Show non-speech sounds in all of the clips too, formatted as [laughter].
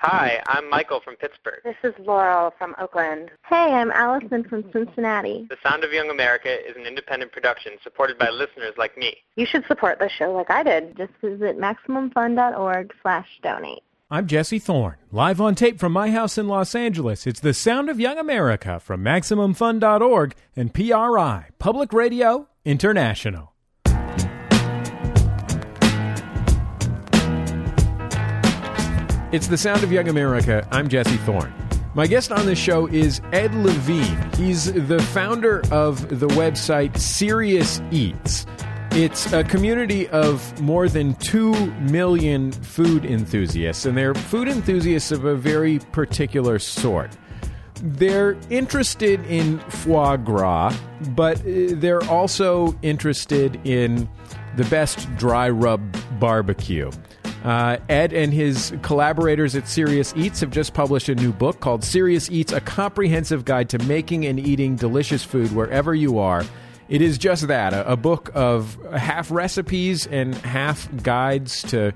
Hi, I'm Michael from Pittsburgh. This is Laurel from Oakland. Hey, I'm Allison from Cincinnati. The Sound of Young America is an independent production supported by listeners like me. You should support the show like I did. Just visit MaximumFun.org slash donate. I'm Jesse Thorn, live on tape from my house in Los Angeles. It's the Sound of Young America from MaximumFun.org and PRI, Public Radio International. It's the Sound of Young America. I'm Jesse Thorn. My guest on this show is Ed Levine. He's the founder of the website Serious Eats. It's a community of more than 2 million food enthusiasts, and they're food enthusiasts of a very particular sort. They're interested in foie gras, but uh, they're also interested in the best dry rub barbecue. Uh, Ed and his collaborators at Serious Eats have just published a new book called Serious Eats A Comprehensive Guide to Making and Eating Delicious Food Wherever You Are. It is just that a, a book of half recipes and half guides to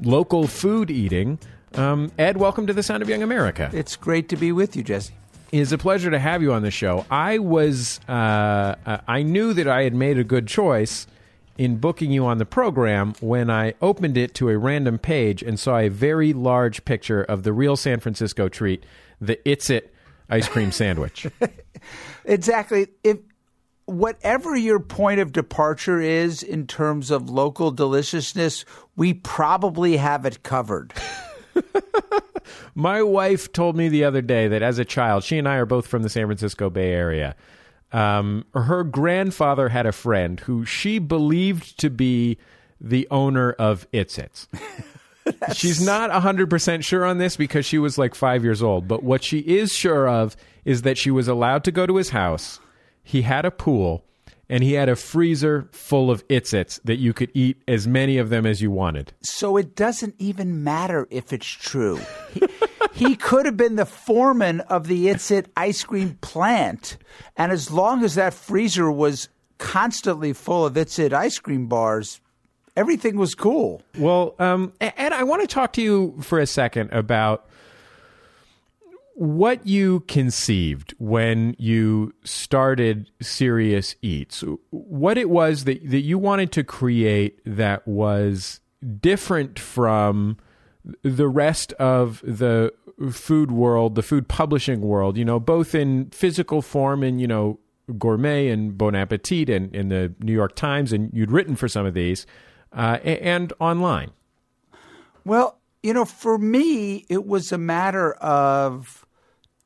local food eating. Um, Ed, welcome to the Sound of Young America. It's great to be with you, Jesse. It is a pleasure to have you on the show. I was, uh, uh I knew that I had made a good choice in booking you on the program when I opened it to a random page and saw a very large picture of the real San Francisco treat, the It's It ice cream sandwich. [laughs] exactly. If whatever your point of departure is in terms of local deliciousness, we probably have it covered. [laughs] My wife told me the other day that as a child, she and I are both from the San Francisco Bay Area. Um, her grandfather had a friend who she believed to be the owner of It's Its. [laughs] She's not 100% sure on this because she was like five years old, but what she is sure of is that she was allowed to go to his house. He had a pool and he had a freezer full of It's Its that you could eat as many of them as you wanted. So it doesn't even matter if it's true. He, [laughs] he could have been the foreman of the It's It ice cream plant. And as long as that freezer was constantly full of It's It ice cream bars, everything was cool. Well, um, Ed, I want to talk to you for a second about what you conceived when you started Serious Eats, what it was that, that you wanted to create that was different from the rest of the food world, the food publishing world, you know, both in physical form and, you know, Gourmet and Bon Appetit and in the New York Times, and you'd written for some of these, uh, and online. Well, you know, for me, it was a matter of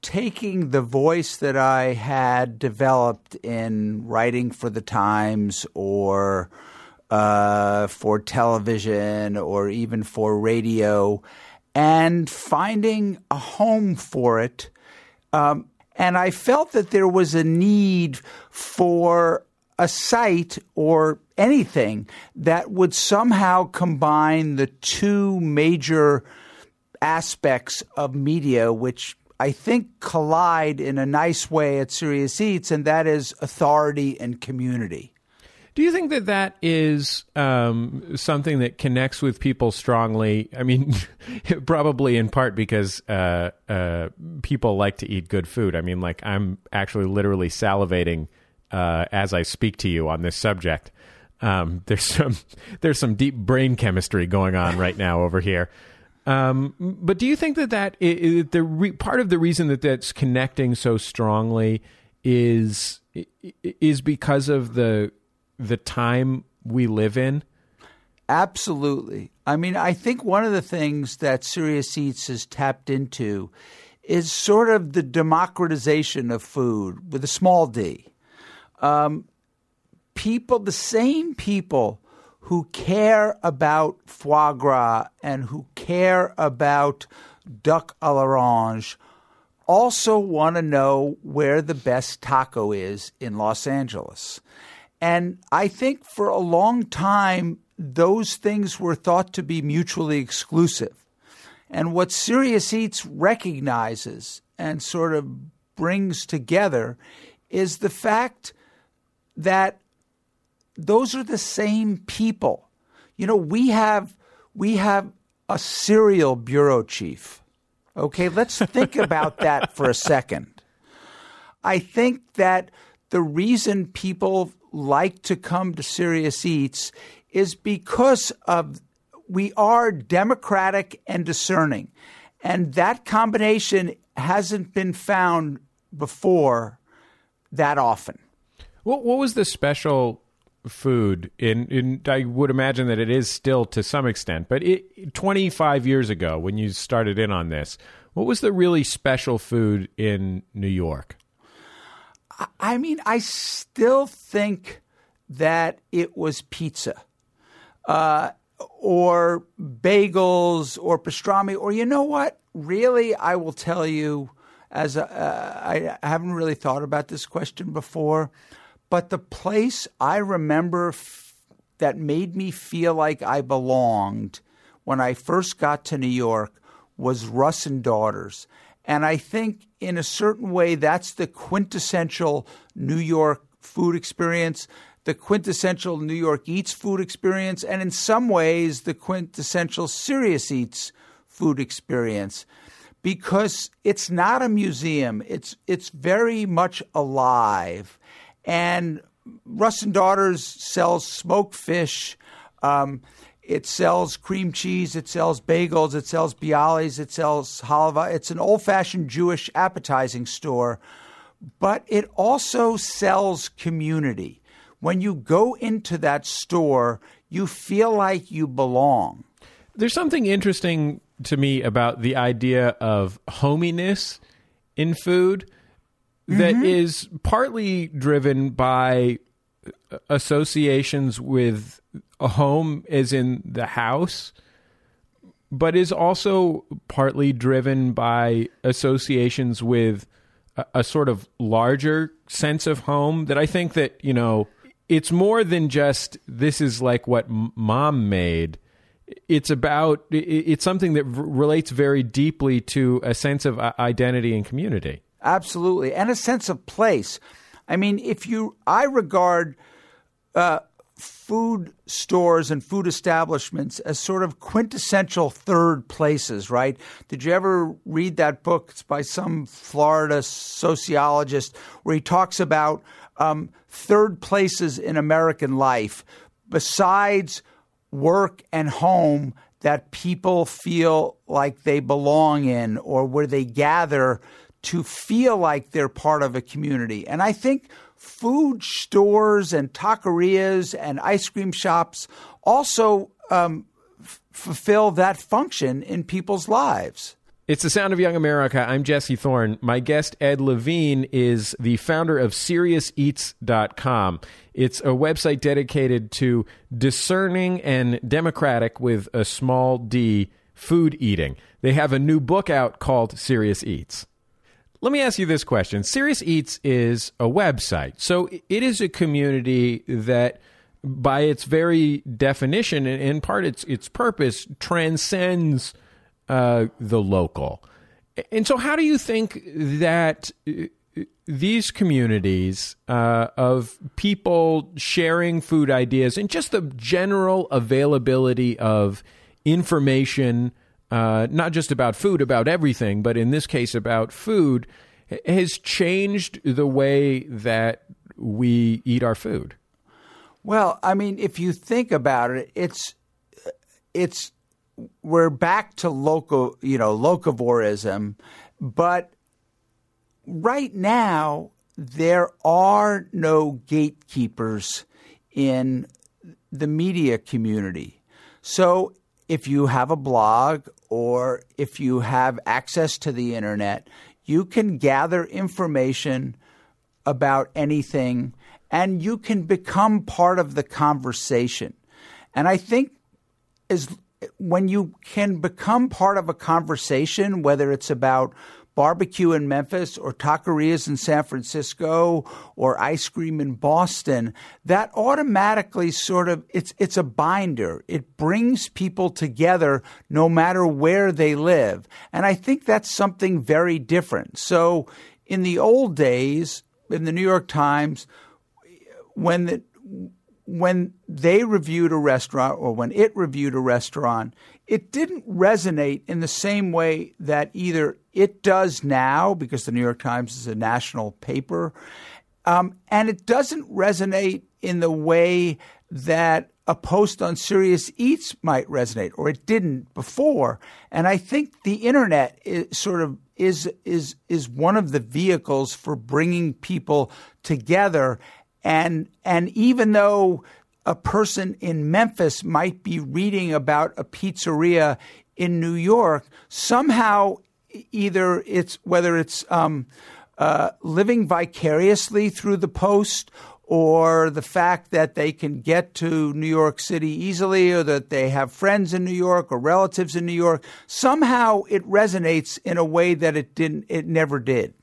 taking the voice that I had developed in writing for the Times or uh, for television or even for radio and finding a home for it. Um, and I felt that there was a need for a site or anything that would somehow combine the two major aspects of media, which I think collide in a nice way at Serious Eats, and that is authority and community. Do you think that that is um, something that connects with people strongly? I mean, [laughs] probably in part because uh, uh, people like to eat good food. I mean, like I'm actually literally salivating uh, as I speak to you on this subject. Um, [laughs] there's some there's some deep brain chemistry going on right now over here. Um, but do you think that that is, the re, part of the reason that that's connecting so strongly is is because of the the time we live in? Absolutely. I mean, I think one of the things that Serious Eats has tapped into is sort of the democratization of food with a small d. Um, people, the same people who care about foie gras and who care about duck à l'orange also want to know where the best taco is in Los Angeles. And I think for a long time, those things were thought to be mutually exclusive. And what Serious Eats recognizes and sort of brings together is the fact that those are the same people. You know, we have we have a cereal bureau chief Okay, let's think [laughs] about that for a second. I think that the reason people like to come to Serious Eats is because of we are democratic and discerning. And that combination hasn't been found before that often. What what was the special food in in I would imagine that it is still to some extent, but it, 25 years ago when you started in on this, what was the really special food in New York? I mean, I still think that it was pizza. Uh, or bagels or pastrami or you know what really i will tell you as a, uh, I haven't really thought about this question before but the place i remember f- that made me feel like i belonged when i first got to new york was russ and daughters and i think in a certain way that's the quintessential new york food experience the quintessential New York Eats food experience, and in some ways, the quintessential Serious Eats food experience. Because it's not a museum, it's, it's very much alive. And Russ and Daughters sells smoked fish. Um, it sells cream cheese. It sells bagels. It sells bialys. It sells halva. It's an old fashioned Jewish appetizing store, but it also sells community when you go into that store, you feel like you belong. There's something interesting to me about the idea of hominess in food that mm-hmm. is partly driven by associations with a home as in the house but is also partly driven by associations with a, a, sort of larger sense of home that I think that you know it's more than just this is like what mom made. It's about it's something that relates very deeply to a sense of uh, identity and community. Absolutely. And a sense of place i mean if you i regard uh, food stores and food establishments as sort of quintessential third places, right? Did you ever read that book? It's by some Florida sociologist where he talks about um, third places in American life besides work and home that people feel like they belong in or where they gather to feel like they're part of a community. And I think food stores and taquerias and ice cream shops also um, f- fulfill that function in people's lives. It's the sound of Young America. I'm Jesse Thorn. My guest, Ed Levine, is the founder of SeriousEats.com. It's a website dedicated to discerning and democratic with a small d food eating. They have a new book out called Serious Eats. Let me ask you this question Serious Eats is a website, so it is a community that by its very definition and in part its its purpose transcends uh, the local. And so, how do you think that uh, these communities uh, of people sharing food ideas and just the general availability of information, uh, not just about food, about everything, but in this case about food, has changed the way that we eat our food? Well, I mean, if you think about it, it's it's we're back to local, you know, locavorism, but right now there are no gatekeepers in the media community. So if you have a blog or if you have access to the internet, you can gather information about anything and you can become part of the conversation. And I think as when you can become part of a conversation, whether it's about barbecue in Memphis or taquerias in San Francisco or ice cream in Boston, that automatically sort of it's it's a binder. It brings people together no matter where they live. And I think that's something very different. So in the old days, in the New York Times, when the when they reviewed a restaurant or when it reviewed a restaurant, it didn't resonate in the same way that either it does now, because the New York Times is a national paper, um, and it doesn't resonate in the way that a post on Serious Eats might resonate, or it didn't before. And I think the internet is sort of is is is one of the vehicles for bringing people together and and even though a person in Memphis might be reading about a pizzeria in New York, somehow either it's whether it's um, uh, living vicariously through the post or the fact that they can get to New York City easily or that they have friends in New York or relatives in New York, somehow it resonates in a way that it didn't it never did.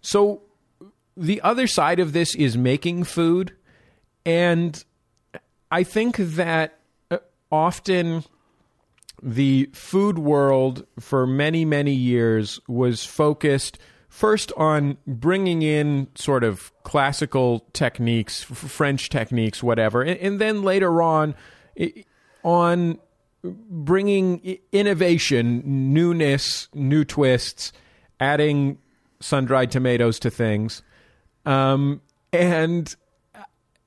So the other side of this is making food and I think that uh, often the food world for many many years was focused first on bringing in sort of classical techniques, French techniques, whatever, and, and then later on on bringing innovation, newness, new twists, adding sun dried tomatoes to things. Um, and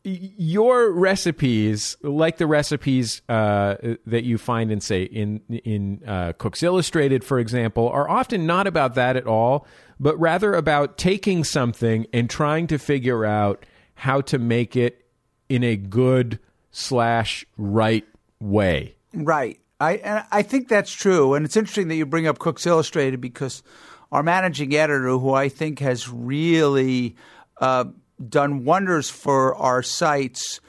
your recipes, like the recipes uh, that you find in, say, in in uh, Cooks Illustrated, for example, are often not about that at all, but rather about taking something and trying to figure out how to make it in a good slash right way. Right. I I think that's true, and it's interesting that you bring up Cooks Illustrated because our managing editor, who I think has really uh, done wonders for our sites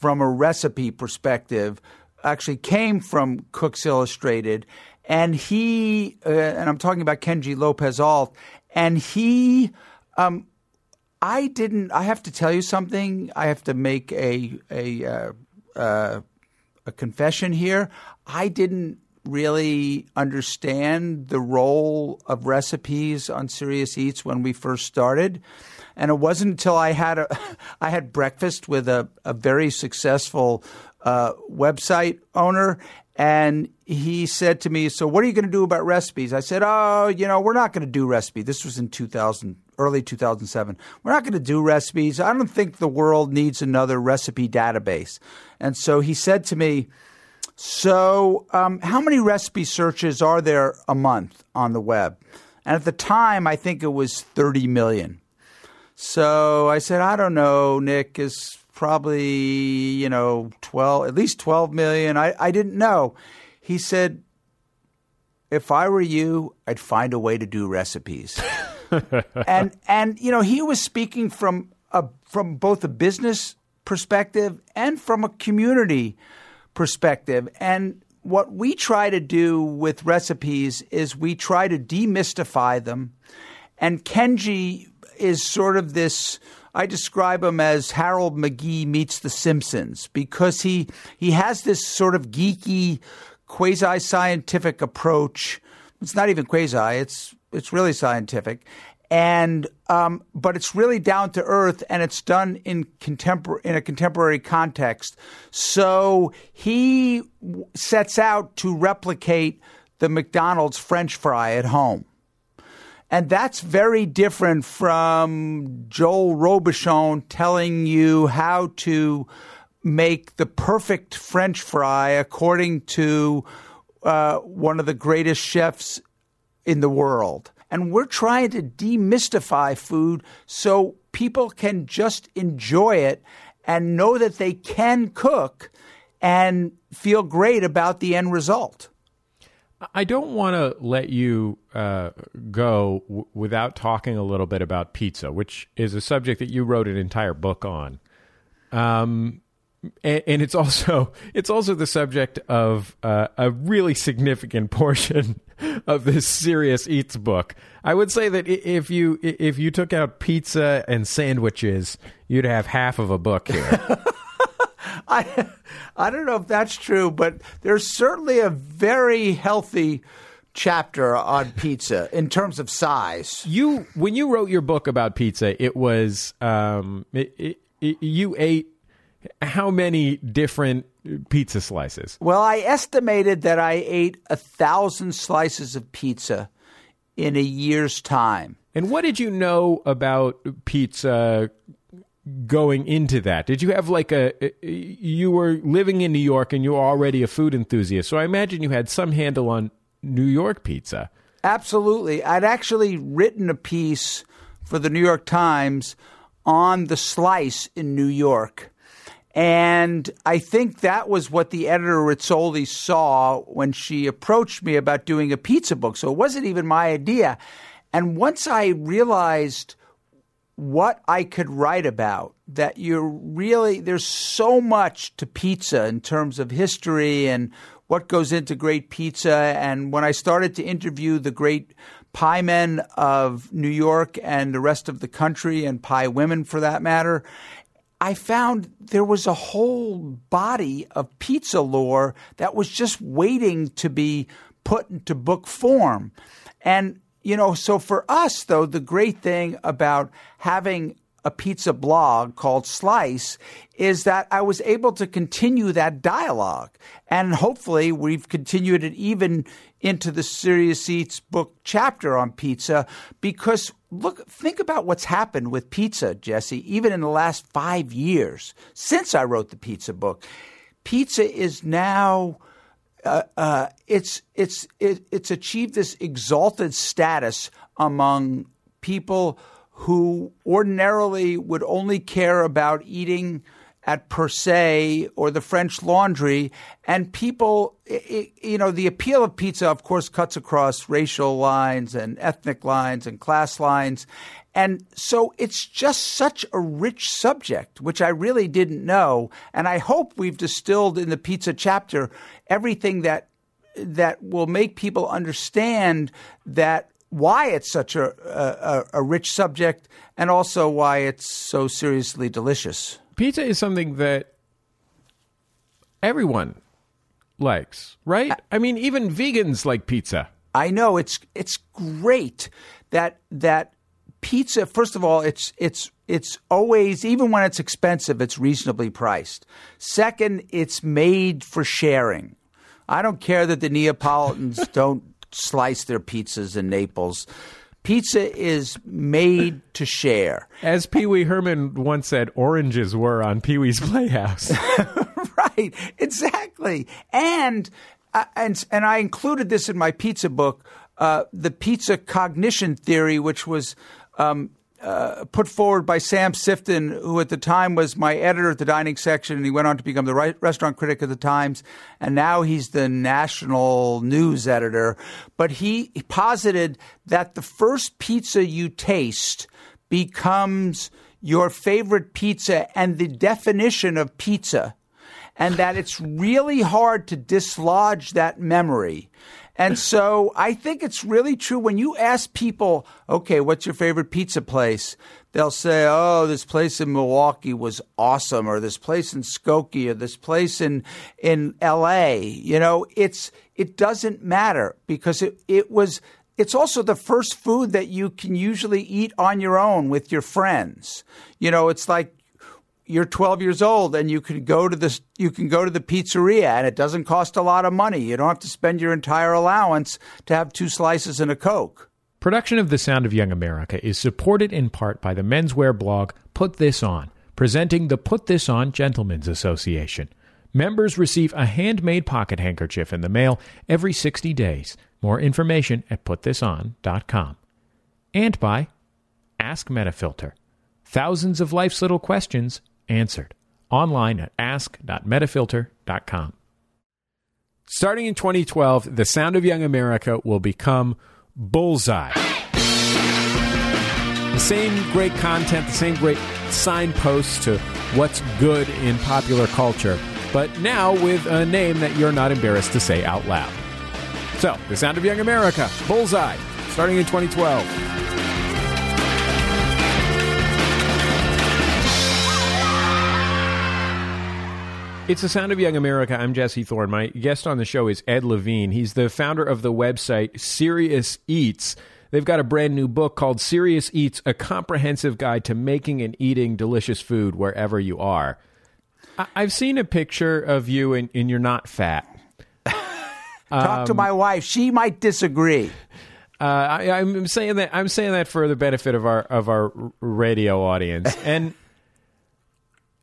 from a recipe perspective actually came from Cooks Illustrated. And he, uh, and I'm talking about Kenji Lopez Alt, and he, um, I didn't, I have to tell you something. I have to make a, a, uh, uh, a confession here. I didn't really understand the role of recipes on Serious Eats when we first started. And it wasn't until I had a, [laughs] I had breakfast with a, a very successful uh, website owner, and he said to me, "So what are you going to do about recipes?" I said, "Oh, you know, we're not going to do recipes." This was in 2000, early 2007. We're not going to do recipes. I don't think the world needs another recipe database. And so he said to me, "So, um, how many recipe searches are there a month on the web?" And at the time, I think it was 30 million. So I said, I don't know, Nick is probably, you know, 12, at least 12 million. I, I didn't know. He said, if I were you, I'd find a way to do recipes. [laughs] and, and, you know, he was speaking from a, from both a business perspective and from a community perspective. And what we try to do with recipes is we try to demystify them. And Kenji is sort of this. I describe him as Harold McGee meets The Simpsons because he he has this sort of geeky, quasi scientific approach. It's not even quasi; it's it's really scientific, and um, but it's really down to earth, and it's done in contemporary in a contemporary context. So he sets out to replicate the McDonald's French fry at home. And that's very different from Joel Robuchon telling you how to make the perfect French fry according to uh, one of the greatest chefs in the world. And we're trying to demystify food so people can just enjoy it and know that they can cook and feel great about the end result. I don't want to let you uh, go w- without talking a little bit about pizza, which is a subject that you wrote an entire book on. Um, and, and it's also [laughs] it's also the subject of uh, a really significant portion [laughs] of this serious eats book. I would say that if you if you took out pizza and sandwiches, you'd have half of a book here. [laughs] I I don't know if that's true, but there's certainly a very healthy chapter on pizza in terms of size. You when you wrote your book about pizza, it was um, it, it, it, you ate how many different pizza slices? Well, I estimated that I ate a thousand slices of pizza in a year's time. And what did you know about pizza going into that? Did you have like a you were living in New York and you were already a food enthusiast. So I imagine you had some handle on New York pizza. Absolutely. I'd actually written a piece for the New York Times on the slice in New York. And I think that was what the editor Rizzoli saw when she approached me about doing a pizza book. So it wasn't even my idea. And once I realized what I could write about, that you're really, there's so much to pizza in terms of history and what goes into great pizza. And when I started to interview the great pie men of New York and the rest of the country, and pie women for that matter, I found there was a whole body of pizza lore that was just waiting to be put into book form. And, you know, so for us, though, the great thing about having a pizza blog called Slice is that I was able to continue that dialogue. And hopefully we've continued it even into the Serious Eats book chapter on pizza because look, think about what's happened with pizza, Jesse, even in the last five years since I wrote the pizza book. Pizza is now. Uh, uh, it's it's it, it's achieved this exalted status among people who ordinarily would only care about eating at Per Se or the French Laundry, and people, it, you know, the appeal of pizza, of course, cuts across racial lines and ethnic lines and class lines. And so it's just such a rich subject, which I really didn't know. And I hope we've distilled in the pizza chapter everything that that will make people understand that why it's such a, a, a rich subject and also why it's so seriously delicious. Pizza is something that everyone likes, right? Uh, I mean, even vegans like pizza. I know it's it's great that that pizza. First of all, it's it's it's always even when it's expensive, it's reasonably priced. Second, it's made for sharing. I don't care that the Neapolitans [laughs] don't slice their pizzas in Naples. Pizza is made to share. As Pee Wee Herman once said, oranges were on Pee Wee's Playhouse. [laughs] right, exactly. And, uh, and, and I included this in my pizza book, uh, the pizza cognition theory, which was um, uh, put forward by Sam Sifton, who at the time was my editor at the dining section, and he went on to become the restaurant critic of the Times, and now he's the national news editor. But he posited that the first pizza you taste becomes your favorite pizza and the definition of pizza, and that it's really hard to dislodge that memory. And so I think it's really true when you ask people, okay, what's your favorite pizza place? They'll say, oh, this place in Milwaukee was awesome, or this place in Skokie, or this place in, in LA. You know, it's, it doesn't matter because it, it was, it's also the first food that you can usually eat on your own with your friends. You know, it's like you're 12 years old and you can go to the you can go to the pizzeria and it doesn't cost a lot of money. You don't have to spend your entire allowance to have two slices and a coke. Production of The Sound of Young America is supported in part by the menswear blog Put This On, presenting the Put This On Gentlemen's Association. Members receive a handmade pocket handkerchief in the mail every 60 days. More information at putthison.com. And by Ask Metafilter. Thousands of life's little questions answered online at ask.metafilter.com. Starting in 2012, The Sound of Young America will become Bullseye. The same great content, the same great signposts to what's good in popular culture, but now with a name that you're not embarrassed to say out loud. So, The Sound of Young America, Bullseye, starting in 2012. It's the sound of young America. I'm Jesse Thorn. My guest on the show is Ed Levine. He's the founder of the website Serious Eats. They've got a brand new book called Serious Eats, a comprehensive guide to making and eating delicious food wherever you are. I- I've seen a picture of you and, and you're not fat. [laughs] Talk Um, to my wife; she might disagree. Uh, I, I'm saying that I'm saying that for the benefit of our of our radio audience, and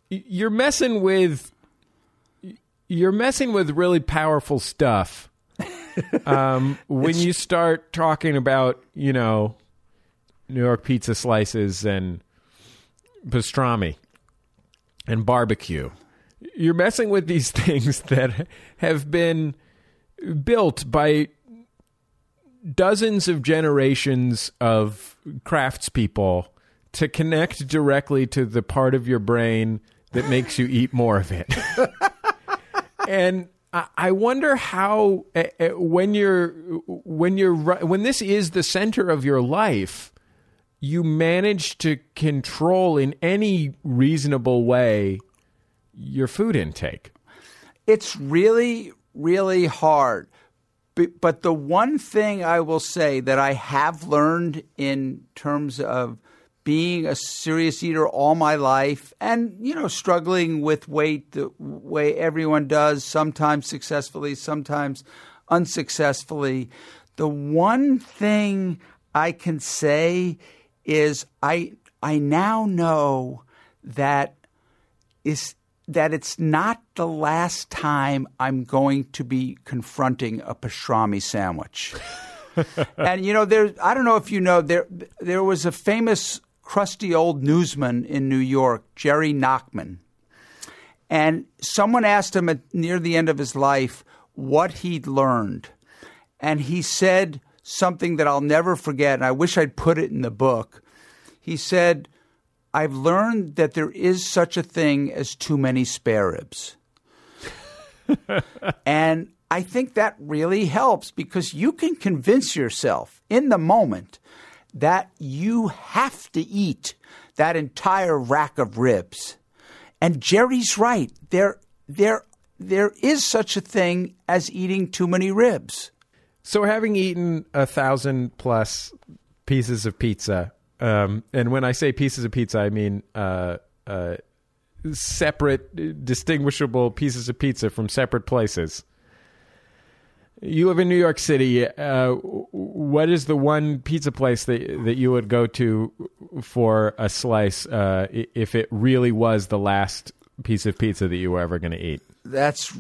you're messing with you're messing with really powerful stuff. Um, [laughs] when you start talking about you know New York pizza slices and pastrami and barbecue, you're messing with these [laughs] things that have been built by dozens of generations of craftspeople to connect directly to the part of your brain that makes you eat more of it. [laughs] and I- wonder how uh, uh, when you're when you're when this is the center of your life, you manage to control in any reasonable way your food intake. It's really, really hard. But the one thing I will say that I have learned in terms of being a serious eater all my life and, you know, struggling with weight the way everyone does, sometimes successfully, sometimes unsuccessfully, the one thing I can say is I, I now know that is that it's not the last time I'm going to be confronting a pastrami sandwich. [laughs] and you know, there I don't know if you know there there was a famous crusty old newsman in New York, Jerry Nachman. And someone asked him at near the end of his life what he'd learned. And he said something that I'll never forget, and I wish I'd put it in the book. He said, I've learned that there is such a thing as too many spare ribs. [laughs] and I think that really helps because you can convince yourself in the moment that you have to eat that entire rack of ribs. And Jerry's right. There there there is such a thing as eating too many ribs. So, having eaten a thousand plus pieces of pizza, um, and when I say pieces of pizza, I mean uh, uh, separate, distinguishable pieces of pizza from separate places. You live in New York City. Uh, what is the one pizza place that that you would go to for a slice uh, if it really was the last piece of pizza that you were ever going to eat? That's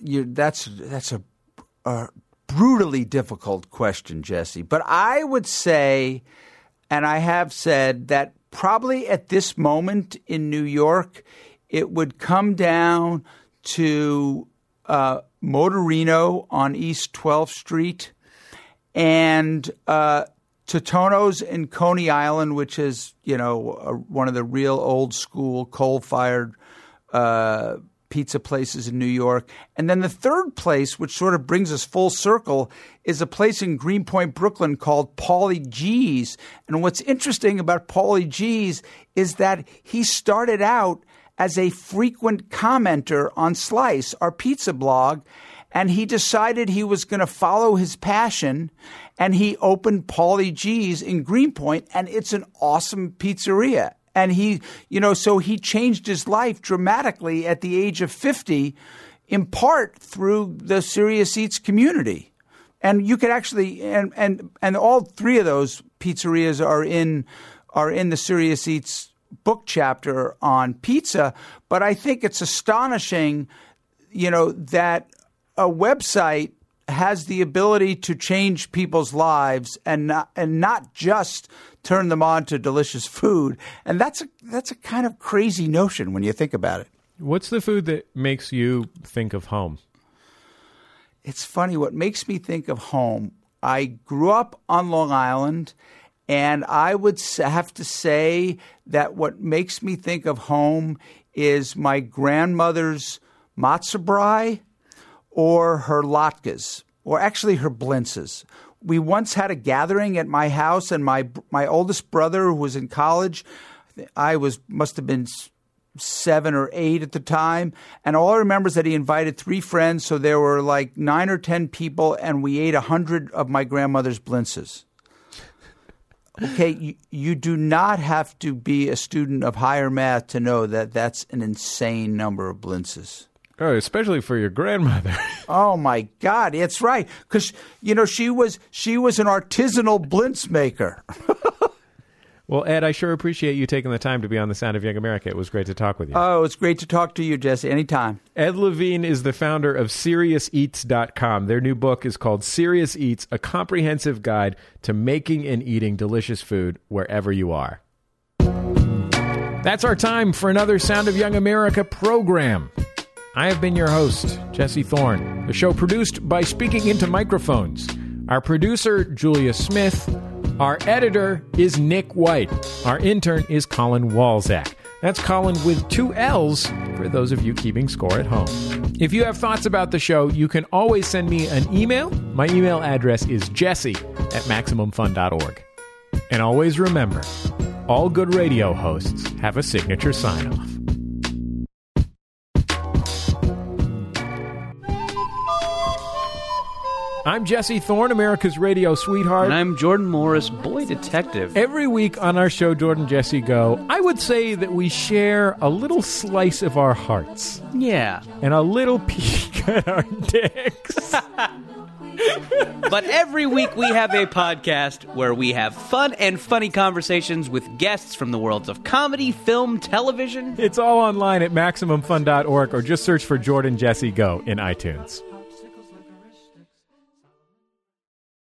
you. That's that's a, a brutally difficult question, Jesse. But I would say, and I have said that probably at this moment in New York, it would come down to uh, Motorino on East 12th Street and uh, Totonno's in Coney Island, which is you know a, one of the real old school coal fired uh, pizza places in New York. And then the third place, which sort of brings us full circle, is a place in Greenpoint, Brooklyn called Paulie G's. And what's interesting about Paulie G's is that he started out as a frequent commenter on Slice, our pizza blog, and he decided he was going to follow his passion and he opened Paulie G's in Greenpoint and it's an awesome pizzeria. And he, you know, so he changed his life dramatically at the age of 50 in part through the Serious Eats community. And you could actually and and and all three of those pizzerias are in are in the Serious Eats book chapter on pizza, but I think it's astonishing, you know, that a website has the ability to change people's lives and not, and not just turn them on to delicious food. And that's a that's a kind of crazy notion when you think about it. What's the food that makes you think of home? It's funny what makes me think of home. I grew up on Long Island and I would have to say that what makes me think of home is my grandmother's matzo brei or her latkes, or actually her blintzes. We once had a gathering at my house, and my my oldest brother, who was in college, I was must have been seven or eight at the time, and all I remember is that he invited three friends, so there were like nine or ten people, and we ate a hundred of my grandmother's blintzes. Okay, you, you do not have to be a student of higher math to know that that's an insane number of blintzes. Oh, especially for your grandmother. [laughs] Oh my God, it's right because you know she was she was an artisanal blintz maker. [laughs] well, Ed, I sure appreciate you taking the time to be on the Sound of Young America. It was great to talk with you. Oh, it's great to talk to you, Jesse. Anytime. Ed Levine is the founder of SeriousEats.com. Their new book is called Serious Eats: A Comprehensive Guide to Making and Eating Delicious Food Wherever You Are. That's our time for another Sound of Young America program. I have been your host, Jesse Thorn. The show produced by Speaking Into Microphones. Our producer, Julia Smith. Our editor is Nick White. Our intern is Colin Walzak. That's Colin with two L's for those of you keeping score at home. If you have thoughts about the show, you can always send me an email. My email address is jesse at MaximumFun.org. And always remember, all good radio hosts have a signature sign off. I'm Jesse Thorn, America's radio sweetheart. And I'm Jordan Morris, boy detective. Every week on our show, Jordan Jesse Go, I would say that we share a little slice of our hearts Yeah. and a little [laughs] peek at our dicks. [laughs] But every week we have a podcast where we have fun and funny conversations with guests from the worlds of comedy, film, television. it's all online at MaximumFun.org or just search for Jordan Jesse Go in iTunes.